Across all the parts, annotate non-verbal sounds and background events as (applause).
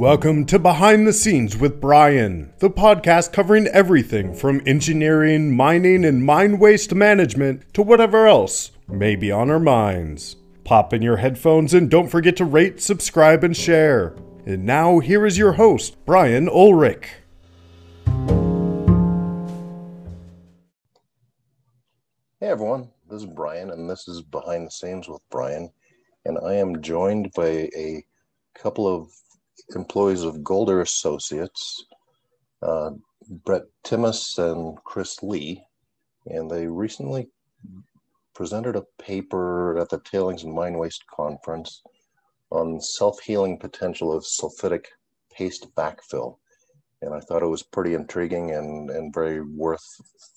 Welcome to Behind the Scenes with Brian, the podcast covering everything from engineering, mining, and mine waste management to whatever else may be on our minds. Pop in your headphones and don't forget to rate, subscribe, and share. And now, here is your host, Brian Ulrich. Hey everyone, this is Brian, and this is Behind the Scenes with Brian. And I am joined by a couple of employees of Golder Associates, uh, Brett Timmis and Chris Lee. And they recently presented a paper at the Tailings and Mine Waste Conference on self heating potential of sulfidic paste backfill. And I thought it was pretty intriguing and, and very worth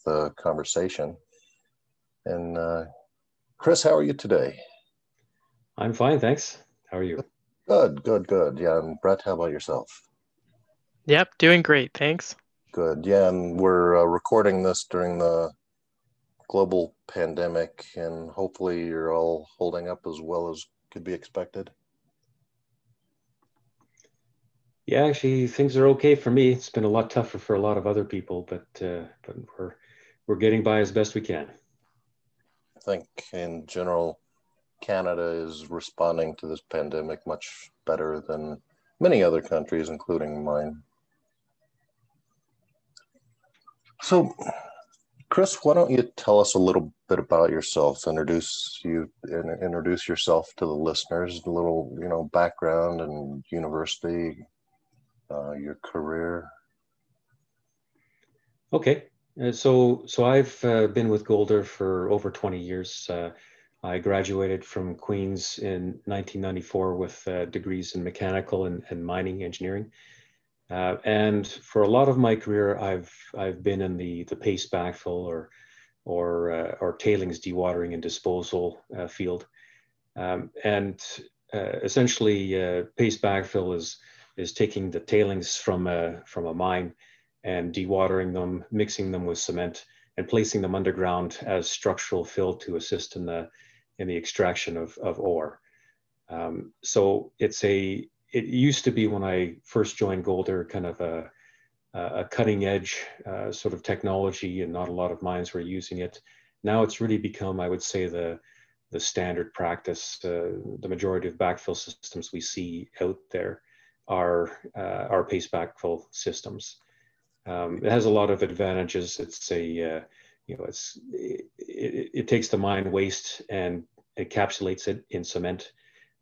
the conversation. And uh, Chris, how are you today? I'm fine, thanks. How are you? Good, good, good. Yeah, and Brett, how about yourself? Yep, doing great, thanks. Good. Yeah, and we're uh, recording this during the global pandemic, and hopefully you're all holding up as well as could be expected. Yeah, actually, things are okay for me. It's been a lot tougher for a lot of other people, but uh, but we're we're getting by as best we can I think in general, Canada is responding to this pandemic much better than many other countries, including mine. So, Chris, why don't you tell us a little bit about yourself? Introduce you and introduce yourself to the listeners. A little, you know, background and university, uh, your career. Okay. Uh, so, so I've uh, been with Golder for over 20 years. Uh, I graduated from Queens in 1994 with uh, degrees in mechanical and, and mining engineering. Uh, and for a lot of my career, I've I've been in the the paste backfill or or uh, or tailings dewatering and disposal field. Um, and essentially, paste backfill is is taking the tailings from a from a mine and dewatering them, mixing them with cement, and placing them underground as structural fill to assist in the in the extraction of, of ore. Um, so it's a it used to be when I first joined Golder kind of a, a cutting edge uh, sort of technology, and not a lot of mines were using it. Now it's really become, I would say, the the standard practice. Uh, the majority of backfill systems we see out there are uh, are paste backfill systems. Um, it has a lot of advantages. It's a, uh, you know, it's it, it, it, takes the mine waste and encapsulates it in cement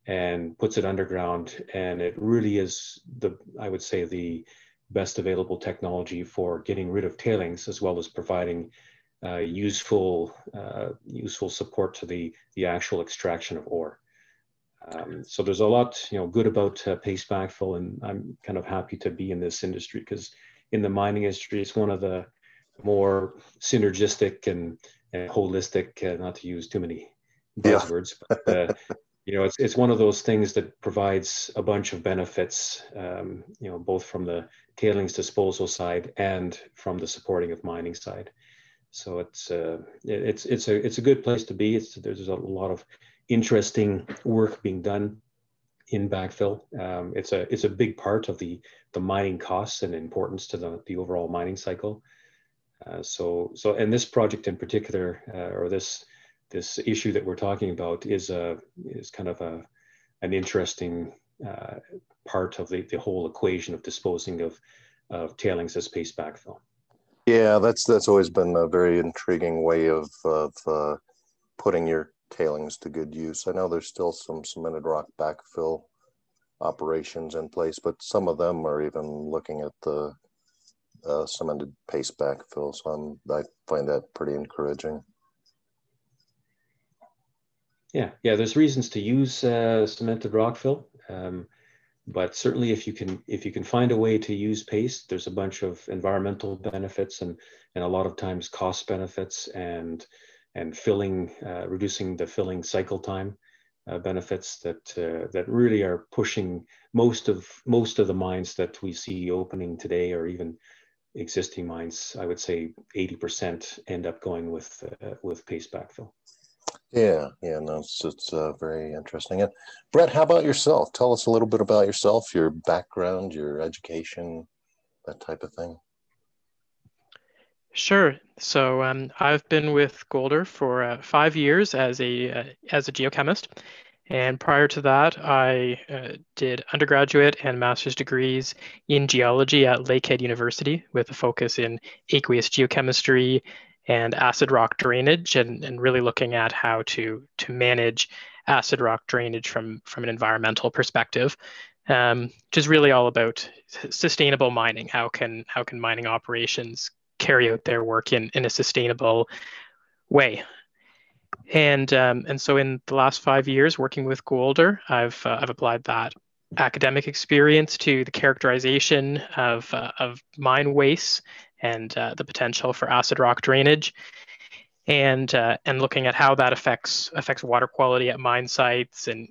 and puts it underground, and it really is the, I would say, the best available technology for getting rid of tailings as well as providing uh, useful uh, useful support to the the actual extraction of ore. Um, so there's a lot you know good about uh, paste backfill, and I'm kind of happy to be in this industry because in the mining industry. It's one of the more synergistic and, and holistic, uh, not to use too many buzzwords, yeah. but uh, (laughs) you know, it's, it's one of those things that provides a bunch of benefits, um, you know, both from the tailings disposal side and from the supporting of mining side. So it's uh, it's it's a it's a good place to be. It's there's a lot of interesting work being done in backfill. Um, it's a it's a big part of the the mining costs and importance to the, the overall mining cycle. Uh, so so and this project in particular, uh, or this this issue that we're talking about, is a is kind of a an interesting uh, part of the, the whole equation of disposing of of tailings as paste backfill. Yeah, that's that's always been a very intriguing way of of uh, putting your tailings to good use. I know there's still some cemented rock backfill operations in place, but some of them are even looking at the uh, cemented paste backfill. So I'm, I find that pretty encouraging. Yeah, yeah. There's reasons to use uh, cemented rockfill, um, but certainly if you can if you can find a way to use paste, there's a bunch of environmental benefits and and a lot of times cost benefits and and filling, uh, reducing the filling cycle time uh, benefits that uh, that really are pushing most of most of the mines that we see opening today, or even existing mines. I would say 80% end up going with uh, with paste backfill. Yeah, yeah, no, it's it's uh, very interesting. And Brett, how about yourself? Tell us a little bit about yourself, your background, your education, that type of thing. Sure. So um, I've been with Golder for uh, five years as a uh, as a geochemist, and prior to that, I uh, did undergraduate and master's degrees in geology at Lakehead University with a focus in aqueous geochemistry and acid rock drainage, and, and really looking at how to to manage acid rock drainage from from an environmental perspective, um, which is really all about sustainable mining. How can how can mining operations carry out their work in, in a sustainable way. And um, and so in the last five years working with Golder, I've uh, I've applied that academic experience to the characterization of uh, of mine wastes and uh, the potential for acid rock drainage, and uh, and looking at how that affects affects water quality at mine sites and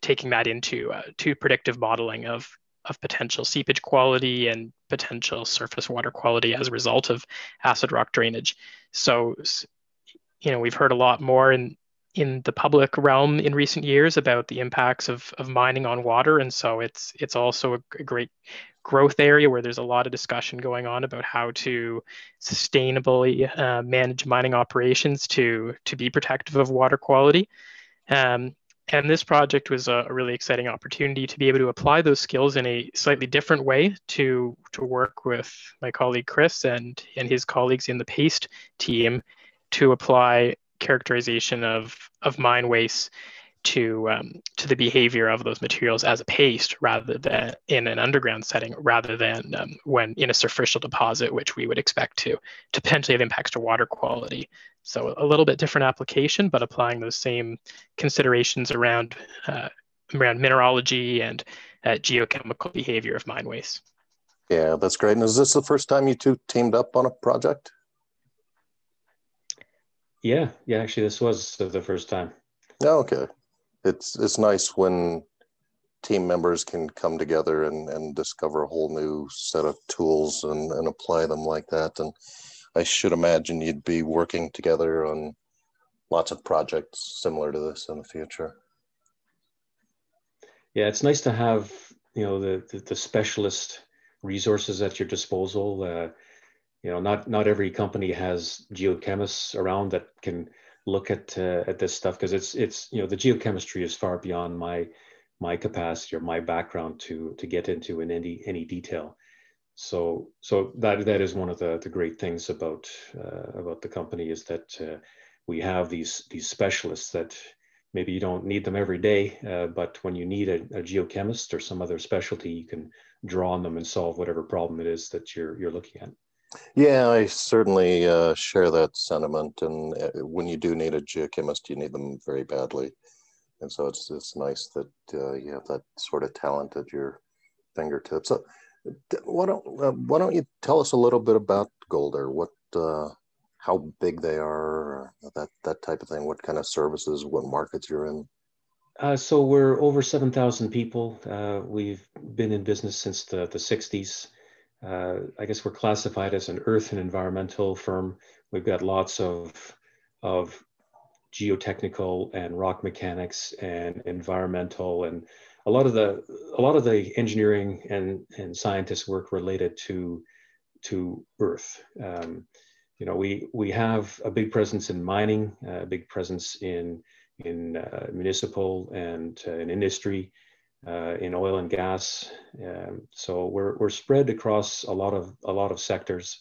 taking that into uh, to predictive modeling of of potential seepage quality and potential surface water quality as a result of acid rock drainage. So, you know, we've heard a lot more in in the public realm in recent years about the impacts of, of mining on water, and so it's it's also a, a great growth area where there's a lot of discussion going on about how to sustainably uh, manage mining operations to to be protective of water quality. Um, and this project was a, really exciting opportunity to be able to apply those skills in a slightly different way to, to work with my colleague Chris and, and his colleagues in the PASTE team to apply characterization of, of mine waste to um, to the behavior of those materials as a paste rather than in an underground setting rather than um, when in a superficial deposit which we would expect to to potentially have impacts to water quality. So a little bit different application but applying those same considerations around uh, around mineralogy and uh, geochemical behavior of mine waste. Yeah that's great. And is this the first time you two teamed up on a project yeah yeah actually this was the first time oh, okay it's it's nice when team members can come together and, and discover a whole new set of tools and, and apply them like that. And I should imagine you'd be working together on lots of projects similar to this in the future. Yeah, it's nice to have you know the the, the specialist resources at your disposal. Uh, you know, not not every company has geochemists around that can look at uh, at this stuff because it's it's you know the geochemistry is far beyond my my capacity or my background to to get into in any any detail. So so that that is one of the the great things about uh, about the company is that uh, we have these these specialists that maybe you don't need them every day, uh, but when you need a, a, geochemist or some other specialty, you can draw on them and solve whatever problem it is that you're you're looking at. Yeah, I certainly uh, share that sentiment. And uh, when you do need a geochemist, you need them very badly. And so it's it's nice that uh, you have that sort of talent at your fingertips. So, why don't uh, why don't you tell us a little bit about Golder? What uh, how big they are, that that type of thing. What kind of services, what markets you're in? Uh, so we're over seven thousand people. we've been in business since the the '60s uh, I guess we're classified as an earth and environmental firm. We've got lots of, of geotechnical and rock mechanics and environmental and a lot of the a lot of the engineering and and scientists work related to to earth um, you know we we have a big presence in mining a big presence in in uh, municipal and uh, in industry uh, in oil and gas. Um, so we're, we're spread across a lot of a lot of sectors,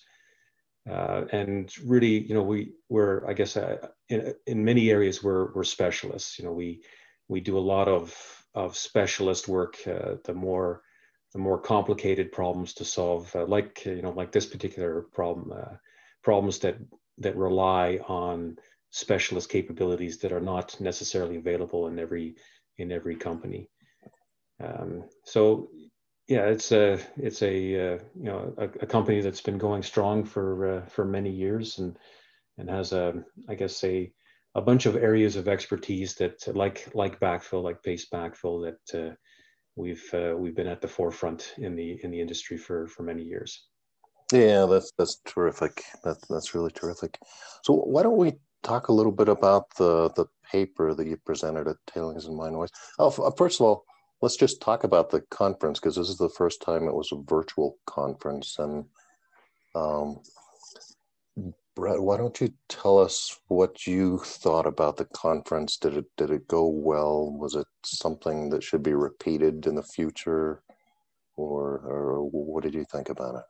uh, and really, you know, we we're I guess uh, in, in many areas we're we're specialists. You know, we we do a lot of of specialist work. Uh, the more the more complicated problems to solve, uh, like you know, like this particular problem, uh, problems that that rely on specialist capabilities that are not necessarily available in every in every company. Um, so yeah, it's a it's a uh, you know a, a, company that's been going strong for uh, for many years and and has a I guess a a bunch of areas of expertise that like like backfill like paste backfill that uh, we've uh, we've been at the forefront in the in the industry for for many years. Yeah, that's that's terrific. That's that's really terrific. So why don't we talk a little bit about the the paper that you presented at Tailings and Mine Waste? Oh, uh, first of all, let's just talk about the conference because this is the first time it was a virtual conference. And um, Brett, why don't you tell us what you thought about the conference? Did it did it go well? Was it something that should be repeated in the future, or or what did you think about it?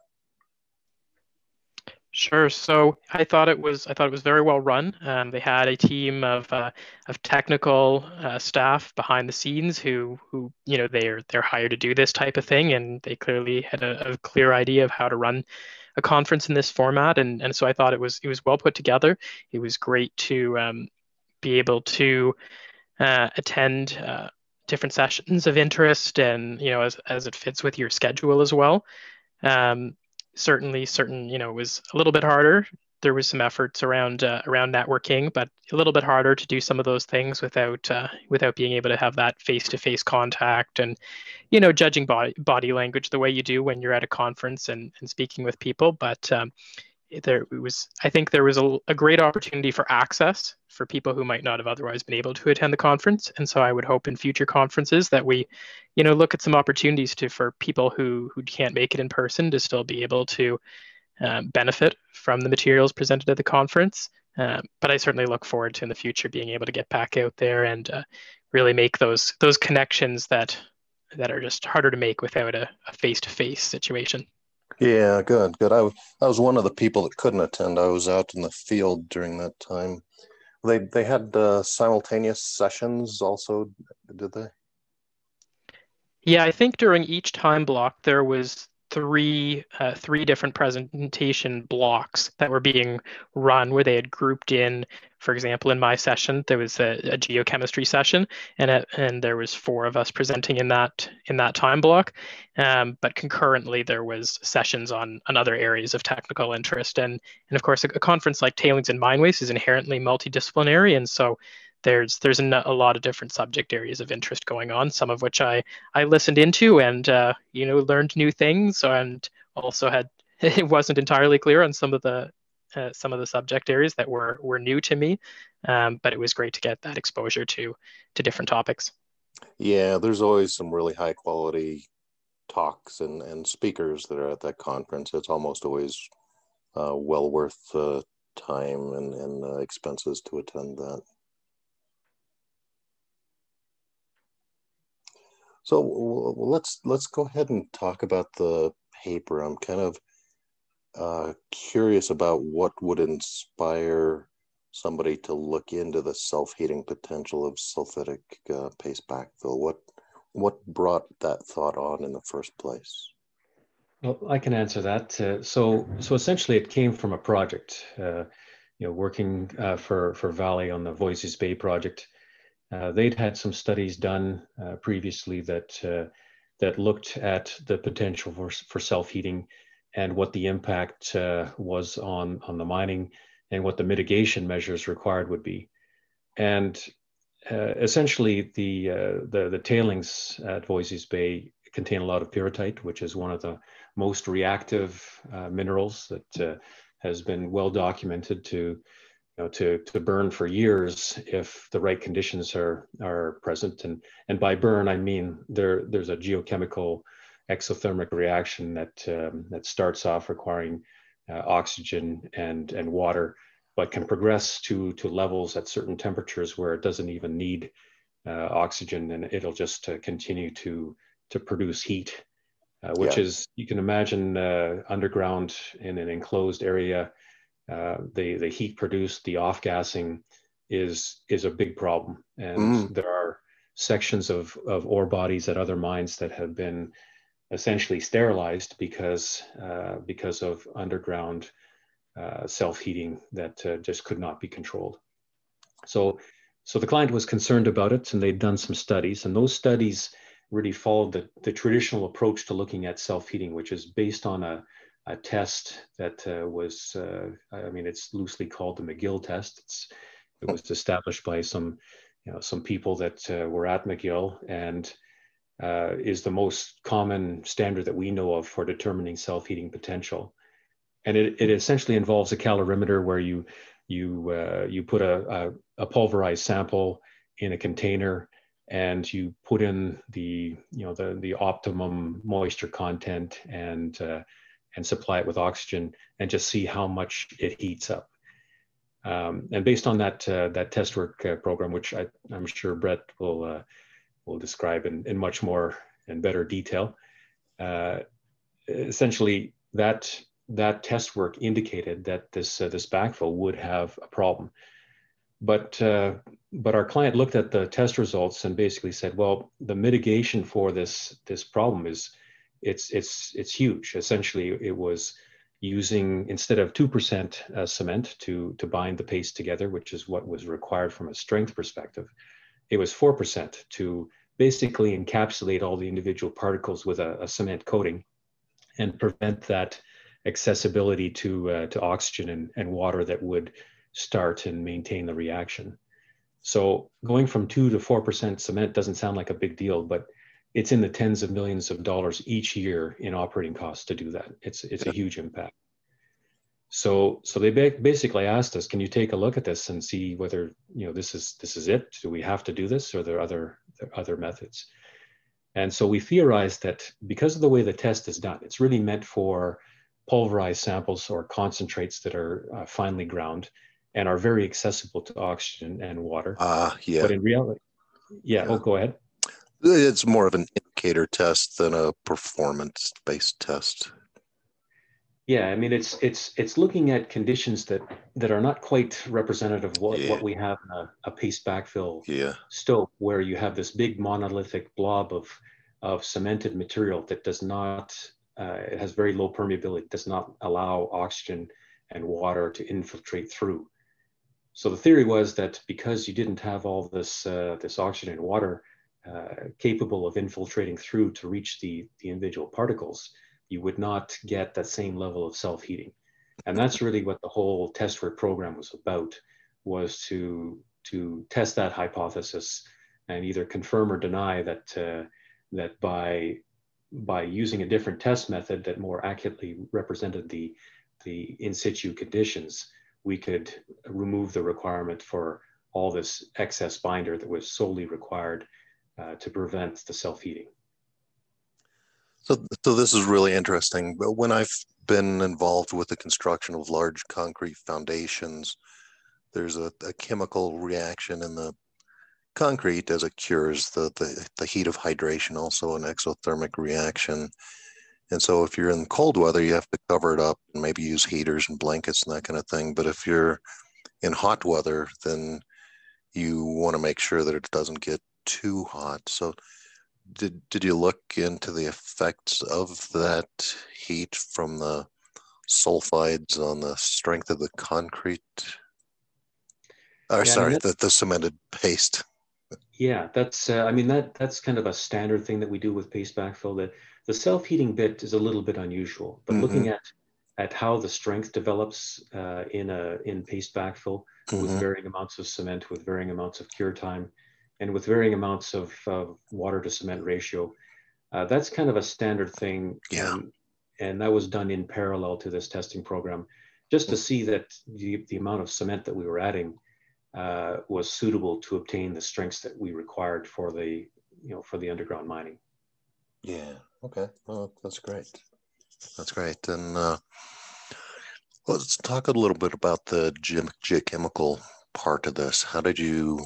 Sure. So I thought it was I thought it was very well run. Um, they had a team of uh, of technical uh, staff behind the scenes who who you know they're they're hired to do this type of thing, and they clearly had a, a clear idea of how to run a conference in this format. And and so I thought it was it was well put together. It was great to um, be able to uh, attend uh, different sessions of interest, and you know as as it fits with your schedule as well. Um, certainly certain you know it was a little bit harder. There was some efforts around uh, around networking but a little bit harder to do some of those things without uh, without being able to have that face to face contact and you know judging body body language the way you do when you're at a conference and, and speaking with people. But um, there was i think there was a, a, great opportunity for access for people who might not have otherwise been able to attend the conference. And so i would hope in future conferences that we you know look at some opportunities to for people who who can't make it in person to still be able to um, benefit from the materials presented at the conference. Um, but i certainly look forward to in the future being able to get back out there and uh, really make those those connections that that are just harder to make without a face to face situation yeah, good, good. I, I was one of the people that couldn't attend. I was out in the field during that time. They they had uh, simultaneous sessions also, did they? Yeah, I think during each time block there was three uh, three different presentation blocks that were being run where they had grouped in for example in my session there was a, a geochemistry session and it, and there was four of us presenting in that in that time block. Um, but concurrently there was sessions on on other areas of technical interest. And and of course a, a conference like tailings and mine waste is inherently multidisciplinary. And so there's there's a, a, lot of different subject areas of interest going on some of which i i listened into and uh, you know learned new things and also had (laughs) it wasn't entirely clear on some of the uh, some of the subject areas that were were new to me um, but it was great to get that exposure to to different topics. Yeah there's always some really high quality talks and and speakers that are at that conference. It's almost always uh, well worth the time and, and expenses to attend that So let's let's go ahead and talk about the paper. I'm kind of uh, curious about what would inspire somebody to look into the self-heating potential of sulfidic uh, paste backfill. What what brought that thought on in the first place? Well, I can answer that. Uh, so so essentially, it came from a project. Uh, you know, working uh, for for Vale on the Voisey's Bay project uh, they'd had some studies done uh, previously that uh, that looked at the potential for, for self-heating and what the impact uh, was on on the mining and what the mitigation measures required would be. And essentially, the, the the tailings at Voisey's Bay contain a lot of pyrrhotite, which is one of the most reactive minerals that has been well documented to know, to, to burn for years if the right conditions are, are present. And, and by burn, I mean there, there's a geochemical exothermic reaction that, um, that starts off requiring uh, oxygen and, and water, but can progress to, to levels at certain temperatures where it doesn't even need uh, oxygen and it'll just uh, continue to, to produce heat, uh, which yeah. is, you can imagine uh, underground in an enclosed area uh, the the heat produced, the off gassing, is is a big problem, and mm. there are sections of of ore bodies at other mines that have been essentially sterilized because uh, because of underground uh, self heating that uh, just could not be controlled. So so the client was concerned about it, and they'd done some studies, and those studies really followed the, the traditional approach to looking at self heating, which is based on a a test that uh, was, uh, I mean, it's loosely called the McGill test. It's, it was established by some, you know, some people that uh, were at McGill and uh, is the most common standard that we know of for determining self-heating potential. And it, it essentially involves a calorimeter where you, you uh, you put a, a, a, pulverized sample in a container and you put in the you know the the optimum moisture content and uh, and supply it with oxygen and just see how much it heats up. Um, and based on that uh, that test work uh, program, which I, am sure Brett will uh, will describe in, in much more and better detail, uh, essentially that that test work indicated that this uh, this backfill would have a problem. But uh, but our client looked at the test results and basically said, well, the mitigation for this this problem is it's it's it's huge. Essentially, it was using instead of two percent uh, cement to to bind the paste together, which is what was required from a strength perspective. It was four percent to basically encapsulate all the individual particles with a, a cement coating and prevent that accessibility to uh, to oxygen and, and water that would start and maintain the reaction. So going from two to four percent cement doesn't sound like a big deal, but it's in the tens of millions of dollars each year in operating costs to do that. It's it's a huge impact. So so they basically asked us, can you take a look at this and see whether you know this is this is it? Do we have to do this, or are there other there other methods? And so we theorized that because of the way the test is done, it's really meant for pulverized samples or concentrates that are uh, finely ground and are very accessible to oxygen and water. Ah, uh, yeah. But in reality, yeah, yeah. oh, go ahead. It's more of an indicator test than a performance based test. Yeah, I mean it's it's it's looking at conditions that that are not quite representative of what, yeah. what we have in a, a paste backfill yeah. stope, where you have this big monolithic blob of of cemented material that does not uh, it has very low permeability, does not allow oxygen and water to infiltrate through. So the theory was that because you didn't have all this uh, this oxygen and water uh, capable of infiltrating through to reach the, the individual particles, you would not get that same level of self-heating. And that's really what the whole test work program was about, was to, to test that hypothesis and either confirm or deny that, uh, that by, by using a different test method that more accurately represented the, the in situ conditions, we could remove the requirement for all this excess binder that was solely required uh, to prevent the self-heating. So, so this is really interesting. But when I've been involved with the construction of large concrete foundations, there's a, a chemical reaction in the concrete as it cures the, the, the heat of hydration, also an exothermic reaction. And so if you're in cold weather, you have to cover it up and maybe use heaters and blankets and that kind of thing. But if you're in hot weather, then you want to make sure that it doesn't get too hot. So did did you look into the effects of that heat from the sulfides on the strength of the concrete? Or yeah, sorry, the, the cemented paste. Yeah, that's uh, I mean that that's kind of a standard thing that we do with paste backfill. That the self-heating bit is a little bit unusual, but mm-hmm. looking at at how the strength develops uh, in a in paste backfill mm-hmm. with varying amounts of cement, with varying amounts of cure time, and with varying amounts of uh, water to cement ratio. Uh, that's kind of a standard thing. Yeah. Um, and that was done in parallel to this testing program, just to see that the, the amount of cement that we were adding uh, was suitable to obtain the strengths that we required for the, you know, for the underground mining. Yeah. Okay. Well, that's great. That's great. And uh, let's talk a little bit about the geochemical part of this. How did you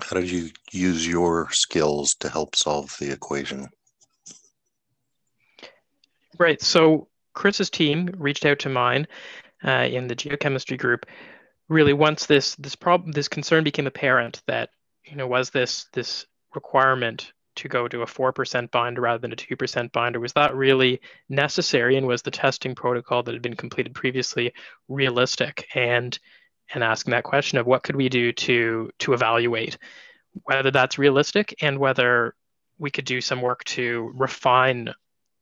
how did you use your skills to help solve the equation? Right. So Chris's team reached out to mine uh, in the geochemistry group. Really, once this this problem, this concern became apparent that you know was this this requirement to go to a four percent binder rather than a two percent binder was that really necessary, and was the testing protocol that had been completed previously realistic? And and asking that question of what could we do to to evaluate whether that's realistic and whether we could do some work to refine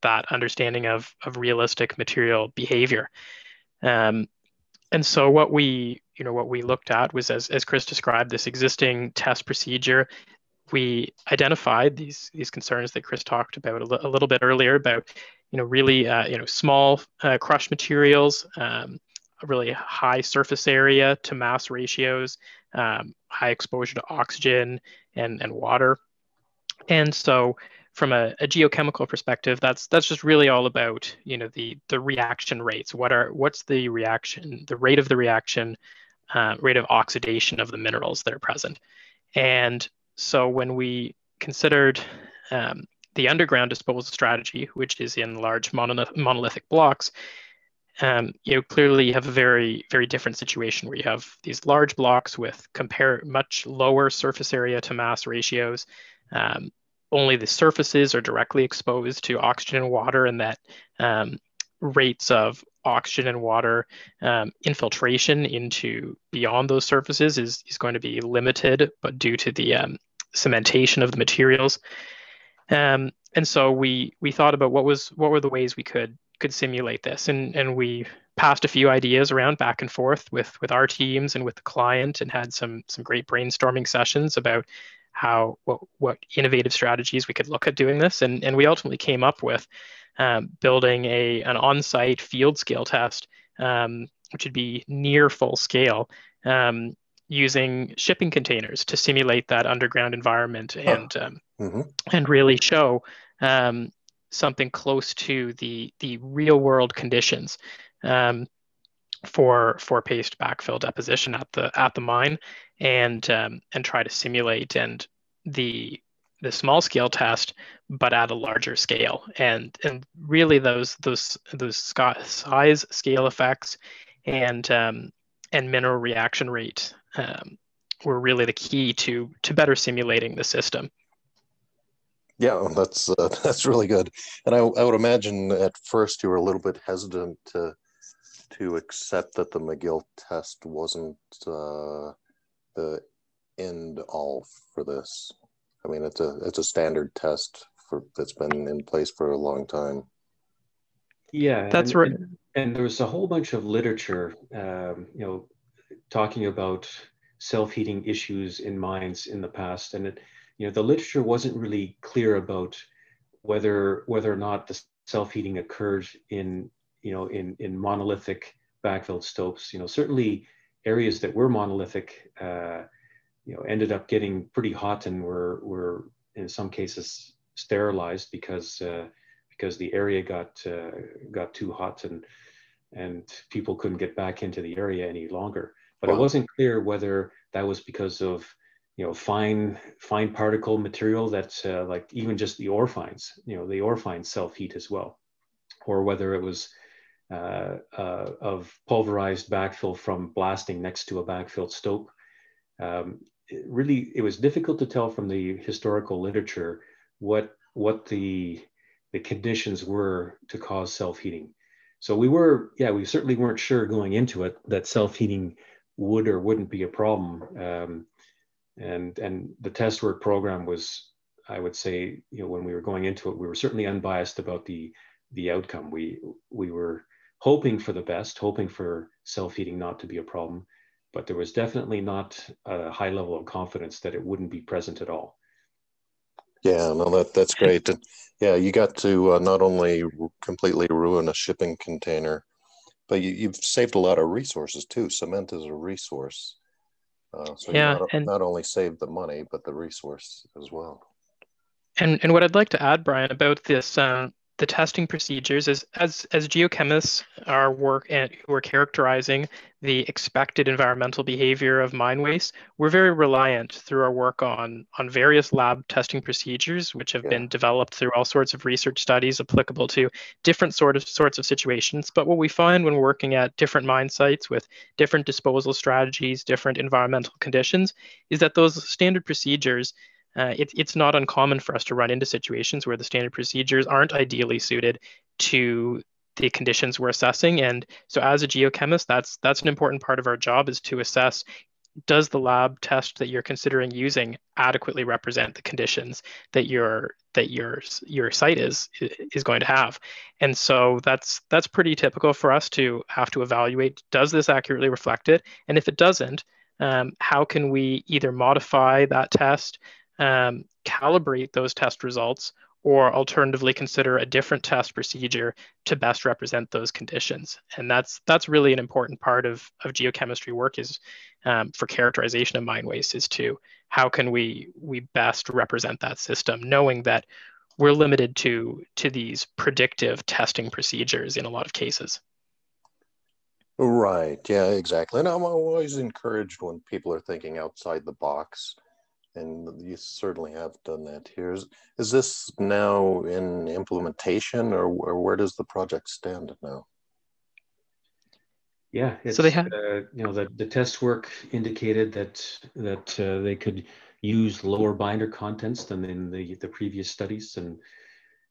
that understanding of, of realistic material behavior. Um, and so what we, you know, what we looked at was as, as Chris described, this existing test procedure. We identified these these concerns that Chris talked about a, little bit earlier about, you know, really, uh, you know, small uh, crushed materials, um, really high surface area to mass ratios, um, high exposure to oxygen and, and water. And so from a, a, geochemical perspective, that's that's just really all about you know the the reaction rates. What are what's the reaction, the rate of the reaction, uh, rate of oxidation of the minerals that are present. And so when we considered um, the underground disposal strategy, which is in large monolith- monolithic blocks, um, you know, clearly you have a very, very different situation where you have these large blocks with compare much lower surface area to mass ratios. Um, only the surfaces are directly exposed to oxygen and water, and that um, rates of oxygen and water um, infiltration into beyond those surfaces is, is going to be limited, but due to the um, cementation of the materials. Um, and so we we thought about what was what were the ways we could could simulate this, and and we passed a few ideas around back and forth with with our teams and with the client, and had some some great brainstorming sessions about how what what innovative strategies we could look at doing this, and and we ultimately came up with um, building a an on-site field scale test, um, which would be near full scale, um, using shipping containers to simulate that underground environment and um, mm-hmm. and really show um, something close to the the real world conditions um, for for paste backfill deposition at the at the mine and um, and try to simulate and the the small scale test but at a larger scale and and really those those those size scale effects and um, and mineral reaction rate um, were really the key to to better simulating the system. Yeah, that's uh, (laughs) that's really good. And I, I would imagine at first you were a little bit hesitant to to accept that the McGill test wasn't uh, the end all for this. I mean, it's a it's a standard test for that's been in place for a long time. Yeah, that's and, right. And, and there was a whole bunch of literature, um, you know, talking about self-heating issues in mines in the past, and it, you know, the literature wasn't really clear about whether whether or not the self-heating occurred in you know in in monolithic backfilled stopes. You know, certainly areas that were monolithic, uh, you know, ended up getting pretty hot and were were in some cases sterilized because uh, because the area got uh, got too hot and and people couldn't get back into the area any longer. But wow. it wasn't clear whether that was because of you know fine fine particle material that's uh, like even just the ore fines, you know, the ore fines self heat as well, or whether it was uh, uh, of pulverized backfill from blasting next to a backfilled stope. Um, it really, it was difficult to tell from the historical literature what what the the conditions were to cause self heating. So we were, yeah, we certainly weren't sure going into it that self heating would or wouldn't be a problem. Um, and and the test work program was, I would say, you know, when we were going into it, we were certainly unbiased about the the outcome. We we were hoping for the best, hoping for self heating not to be a problem, but there was definitely not a high level of confidence that it wouldn't be present at all. Yeah, no, that that's great. And yeah, you got to uh, not only completely ruin a shipping container, but you, have saved a lot of resources too. Cement is a resource. Uh, so yeah, not, and, not only save the money, but the resource as well. And and what I'd like to add, Brian, about this uh, the testing procedures is as as geochemists are work and who are characterizing the expected environmental behavior of mine waste, we're very reliant through our work on on various lab testing procedures, which have yeah. been developed through all sorts of research studies applicable to different sort of sorts of situations. But what we find when we're working at different mine sites with different disposal strategies, different environmental conditions, is that those standard procedures uh, it, it's not uncommon for us to run into situations where the standard procedures aren't ideally suited to the conditions we're assessing. And so as a geochemist, that's that's an important part of our job is to assess does the lab test that you're considering using adequately represent the conditions that your that your your site is is going to have and so that's that's pretty typical for us to have to evaluate does this accurately reflect it and if it doesn't um, how can we either modify that test um, calibrate those test results or alternatively consider a different test procedure to best represent those conditions. And that's that's really an important part of, of geochemistry work is um, for characterization of mine waste is to how can we we best represent that system, knowing that we're limited to to these predictive testing procedures in a lot of cases. Right. Yeah, exactly. And I'm always encouraged when people are thinking outside the box and you certainly have done that here. Is, is this now in implementation, or, or where does the project stand now? Yeah, so they have, uh, you know, the, the test work indicated that that uh, they could use lower binder contents than in the the previous studies, and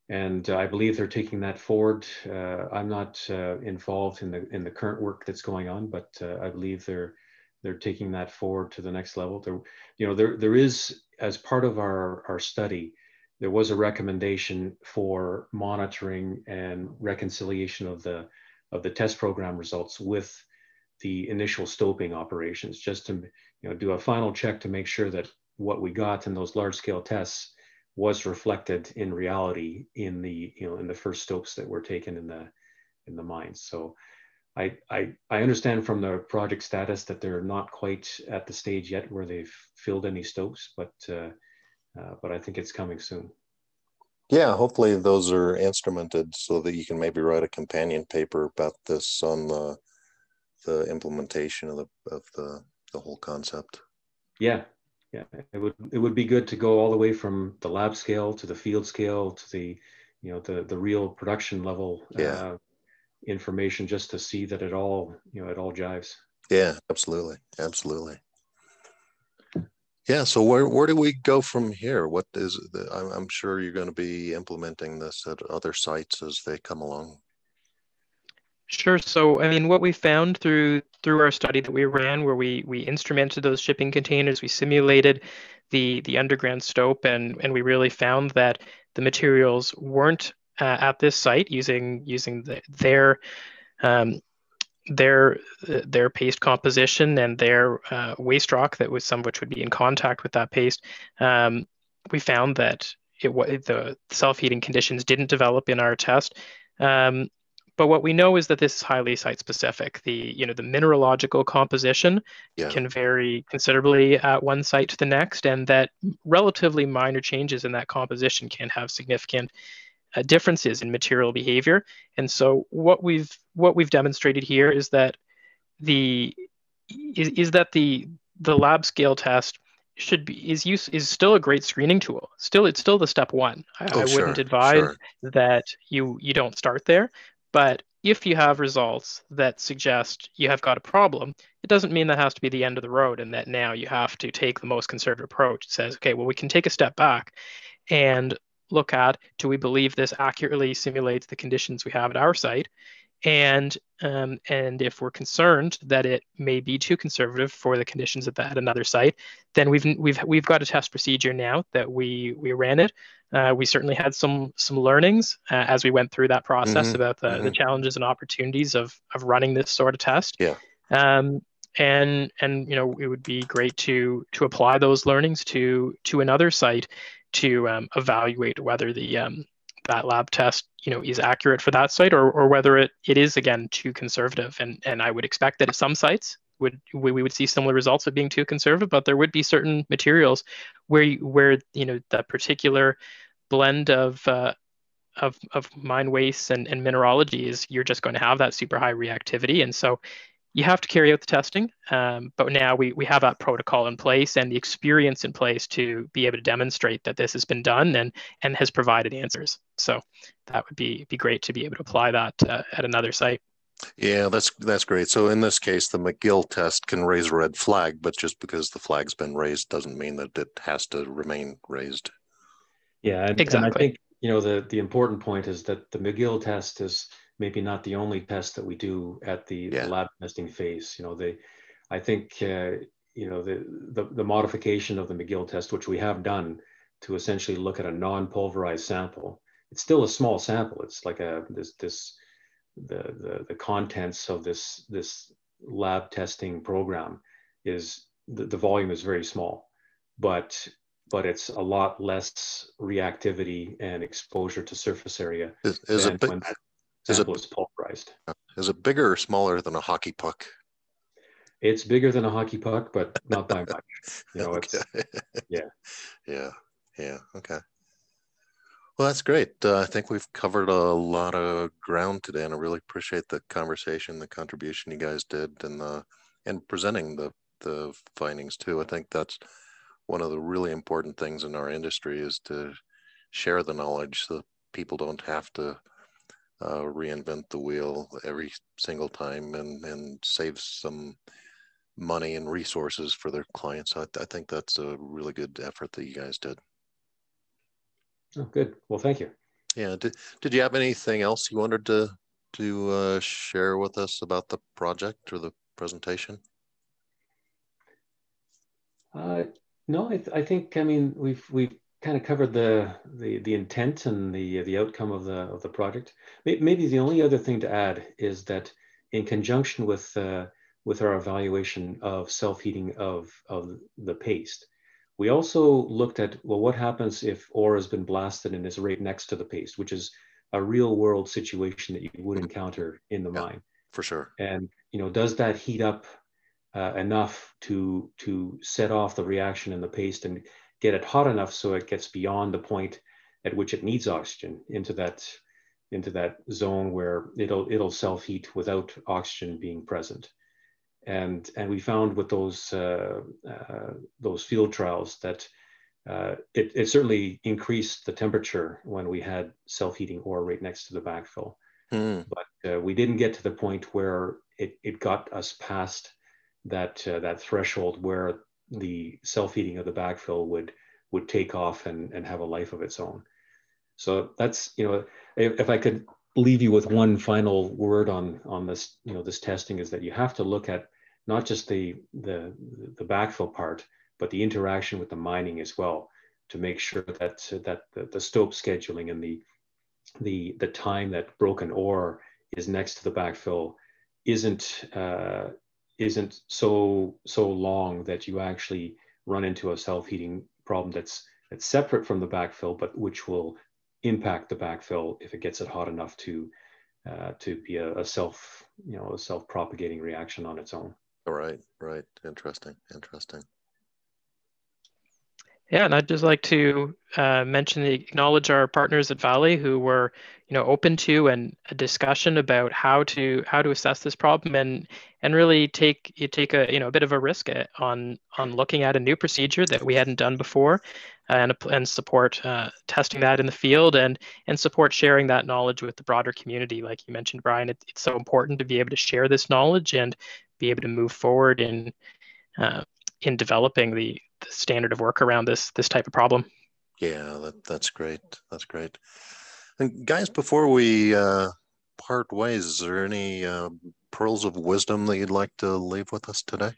and I believe they're taking that forward. Uh, I'm not uh, involved in the in the current work that's going on, but uh, I believe they're they're taking that forward to the next level. There, you know, there there is as part of our our study, there was a recommendation for monitoring and reconciliation of the of the test program results with the initial stoping operations, just to you know do a final check to make sure that what we got in those large scale tests was reflected in reality in the you know in the first stopes that were taken in the in the mines. So I, I, I understand from the project status that they're not quite at the stage yet where they've filled any stopes, but uh, uh, but I think it's coming soon. Yeah, hopefully those are instrumented so that you can maybe write a companion paper about this on the the implementation of the of the the whole concept. Yeah, yeah, it would it would be good to go all the way from the lab scale to the field scale to the you know the the real production level. Yeah. Uh, information just to see that it all you know it all jives. Yeah absolutely absolutely. Yeah so where, where do we go from here? What is the, I'm, I'm sure you're going to be implementing this at other sites as they come along. Sure. So, I mean, what we found through through our study that we ran, where we we instrumented those shipping containers, we simulated the the underground stope, and and we really found that the materials weren't uh, at this site using using the, their um, their their paste composition and their uh, waste rock that was some of which would be in contact with that paste. Um, we found that it the self-heating conditions didn't develop in our test. Um, but what we know is that this is highly site specific. The you know the mineralogical composition yeah. can vary considerably at one site to the next, and that relatively minor changes in that composition can have significant uh, differences in material behavior. And so what we've what we've demonstrated here is that the is, is that the the lab scale test should be is use is still a great screening tool. Still, it's still the step one. I, oh, I wouldn't sure, advise sure. that you you don't start there. But if you have results that suggest you have got a problem, it doesn't mean that has to be the end of the road and that now you have to take the most conservative approach. It says, okay, well, we can take a step back and look at do we believe this accurately simulates the conditions we have at our site and um, and if we're concerned that it may be too conservative for the conditions at, that, at another site, then we've we've we've got a test procedure now that we we ran it. Uh, we certainly had some some learnings uh, as we went through that process mm-hmm. about the, mm-hmm. the challenges and opportunities of of running this sort of test. Yeah. Um, and and you know it would be great to to apply those learnings to to another site to um, evaluate whether the um, that lab test you know is accurate for that site or, or whether it, it is again too conservative. And and I would expect that at some sites would we, we would see similar results of being too conservative but there would be certain materials where you, where you know that particular blend of uh, of of mine wastes and, and mineralogy you're just going to have that super high reactivity. And so you have to carry out the testing, um, but now we, we have that protocol in place and the experience in place to be able to demonstrate that this has been done and, and has provided answers. So that would be, be great to be able to apply that uh, at another site. Yeah, that's that's great. So in this case, the McGill test can raise a red flag, but just because the flag's been raised doesn't mean that it has to remain raised. Yeah, and, exactly. And I think you know the the important point is that the McGill test is maybe not the only test that we do at the, yeah. the lab testing phase. You know, they, I think, uh, you know, the, the, the modification of the McGill test, which we have done to essentially look at a non-pulverized sample. It's still a small sample. It's like a this this the the, the contents of this this lab testing program is the, the volume is very small, but but it's a lot less reactivity and exposure to surface area is, is than it big, when is it- is pulverized. is it bigger or smaller than a hockey puck? It's bigger than a hockey puck, but not by much. (laughs) You know, it's yeah. (laughs) yeah, yeah, okay. Well, that's great. Uh, I think we've covered a lot of ground today, and I really appreciate the conversation, the contribution you guys did, and the and presenting the the findings too. I think that's one of the really important things in our industry is to share the knowledge so that people don't have to uh, reinvent the wheel every single time and and save some money and resources for their clients. I, I think that's a really good effort that you guys did. Oh, good. Well, thank you. Yeah. Did, did you have anything else you wanted to to uh, share with us about the project or the presentation? Uh, no, I, th- I think I mean we've we've kind of covered the the the intent and the the outcome of the of the project. Maybe the only other thing to add is that in conjunction with uh, with our evaluation of self heating of of the paste, we also looked at well what happens if ore has been blasted and is right next to the paste, which is a real world situation that you would encounter in the Yeah. mine For sure. and you know does that heat up uh, enough to to set off the reaction in the paste and get it hot enough so it gets beyond the point at which it needs oxygen into that into that zone where it'll it'll self heat without oxygen being present and and we found with those uh, uh, those field trials that uh, it, it certainly increased the temperature when we had self-heating ore right next to the backfill Hmm. but uh, we didn't get to the point where it, it got us past that uh, that threshold where the self-heating of the backfill would would take off and, and have a life of its own. So that's you know if, if I could leave you with one final word on on this you know this testing is that you have to look at not just the the the backfill part but the interaction with the mining as well to make sure that that the, the stope scheduling and the the the time that broken ore is next to the backfill isn't uh, isn't so so long that you actually run into a self-heating problem that's that's separate from the backfill, but which will impact the backfill if it gets it hot enough to uh, to be a, a self you know a self-propagating reaction on its own. All right. Right. Interesting. Interesting. Yeah, and I'd just like to uh, mention, acknowledge our partners at Vale who were, you know, open to and a discussion about how to how to assess this problem and and really take you take a you know a bit of a risk on on looking at a new procedure that we hadn't done before, and and support uh, testing that in the field and and support sharing that knowledge with the broader community. Like you mentioned, Brian, it, it's so important to be able to share this knowledge and be able to move forward in uh, in developing the, the standard of work around this this type of problem. Yeah, that, that's great. That's great. And guys, before we uh, part ways, is there any uh, pearls of wisdom that you'd like to leave with us today?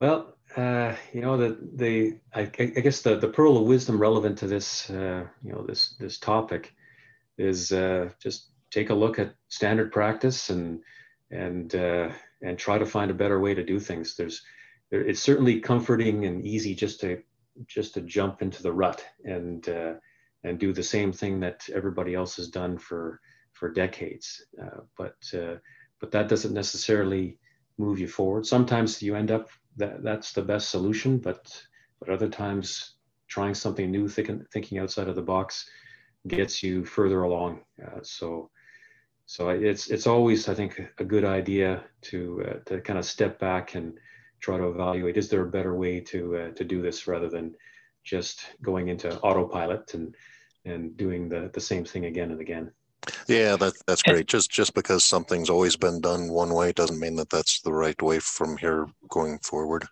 Well, uh, you know the the I, I guess the the pearl of wisdom relevant to this uh, you know this this topic is uh, just take a look at standard practice and and uh, and try to find a better way to do things. There's there, it's certainly comforting and easy just to just to jump into the rut and uh, and do the same thing that everybody else has done for for decades. Uh, but uh, but that doesn't necessarily move you forward. Sometimes you end up that that's the best solution, but but other times trying something new, thinking thinking outside of the box, gets you further along. Uh, so so it's it's always I think a good idea to uh, to kind of step back and try to evaluate is there a better way to uh, to do this rather than just going into autopilot and and doing the the same thing again and again. Yeah, that that's And- great. Just just because something's always been done one way doesn't mean that that's the right way from here going forward.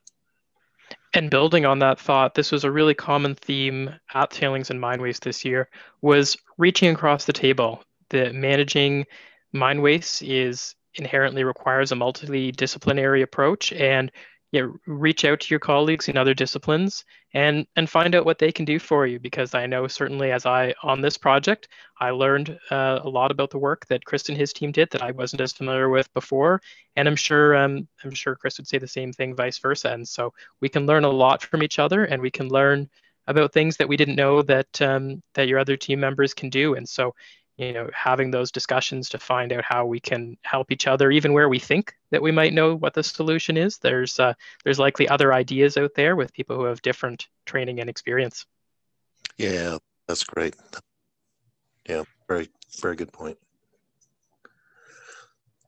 And building on that thought, this was a really common theme at Tailings and Mine Waste this year was reaching across the table. The managing mine waste is inherently requires a multidisciplinary approach and yeah, reach out to your colleagues in other disciplines and and find out what they can do for you. Because I know certainly as I on this project, I learned uh, a lot about the work that Chris and his team did that I wasn't as familiar with before, and I'm sure um, I'm sure Chris would say the same thing, vice versa. And so we can learn a lot from each other, and we can learn about things that we didn't know that um, that your other team members can do. And so you know having those discussions to find out how we can help each other even where we think that we might know what the solution is. There's uh, there's likely other ideas out there with people who have different training and experience. Yeah that's great. Yeah very very good point.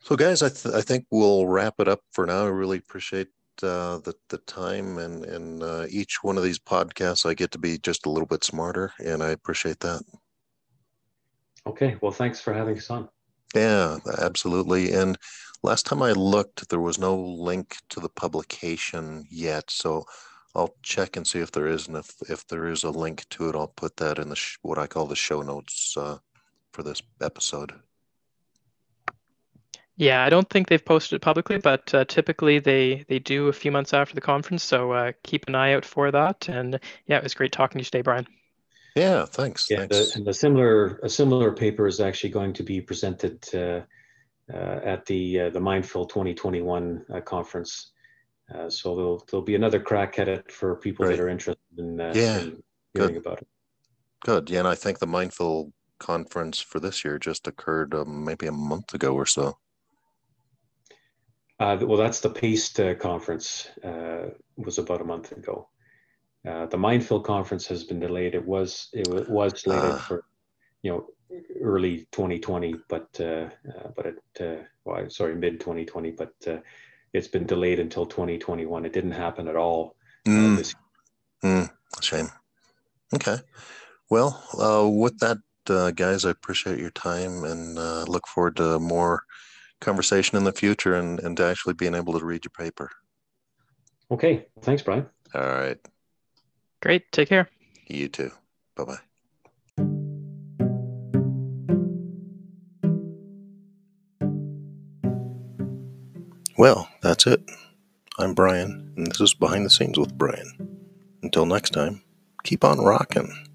So guys i, th- I think we'll wrap it up for now. I really appreciate uh, the, the time and, and uh, each one of these podcasts. I get to be just a little bit smarter and i appreciate that Okay, well, thanks for having us on. Yeah, absolutely. And last time I looked, there was no link to the publication yet. So I'll check and see if there is. And if, if there is a link to it, I'll put that in the sh- what I call the show notes uh, for this episode. Yeah, I don't think they've posted it publicly, but uh, typically they they do a few months after the conference. So uh, keep an eye out for that. And yeah, it was great talking to you today, Brian. Yeah, thanks. Yeah, thanks. The, and the similar a similar paper is actually going to be presented uh, uh, at the uh, the Minefill 2021 uh, conference. Uh, so there'll there'll be another crack at it for people that are interested in, uh, Yeah, in hearing good. about it. Good. Yeah, and I think the Minefill conference for this year just occurred um, maybe a month ago or so. Uh, well, that's the Paste uh, conference uh, was about a month ago. Uh, the Minefill conference has been delayed. It was it was slated Ah. for you know early 2020, but uh, uh, but it uh, well, sorry mid 2020, but uh, it's been delayed until 2021. It didn't happen at all uh, Mm, mm, shame. Okay. Well, uh, with that, uh, guys, I appreciate your time and uh, look forward to more conversation in the future and, and to actually being able to read your paper. Okay, thanks, Brian. All right. Great. Take care. You too. Bye bye. Well, that's it. I'm Brian, and this is Behind the Scenes with Brian. Until next time, keep on rocking.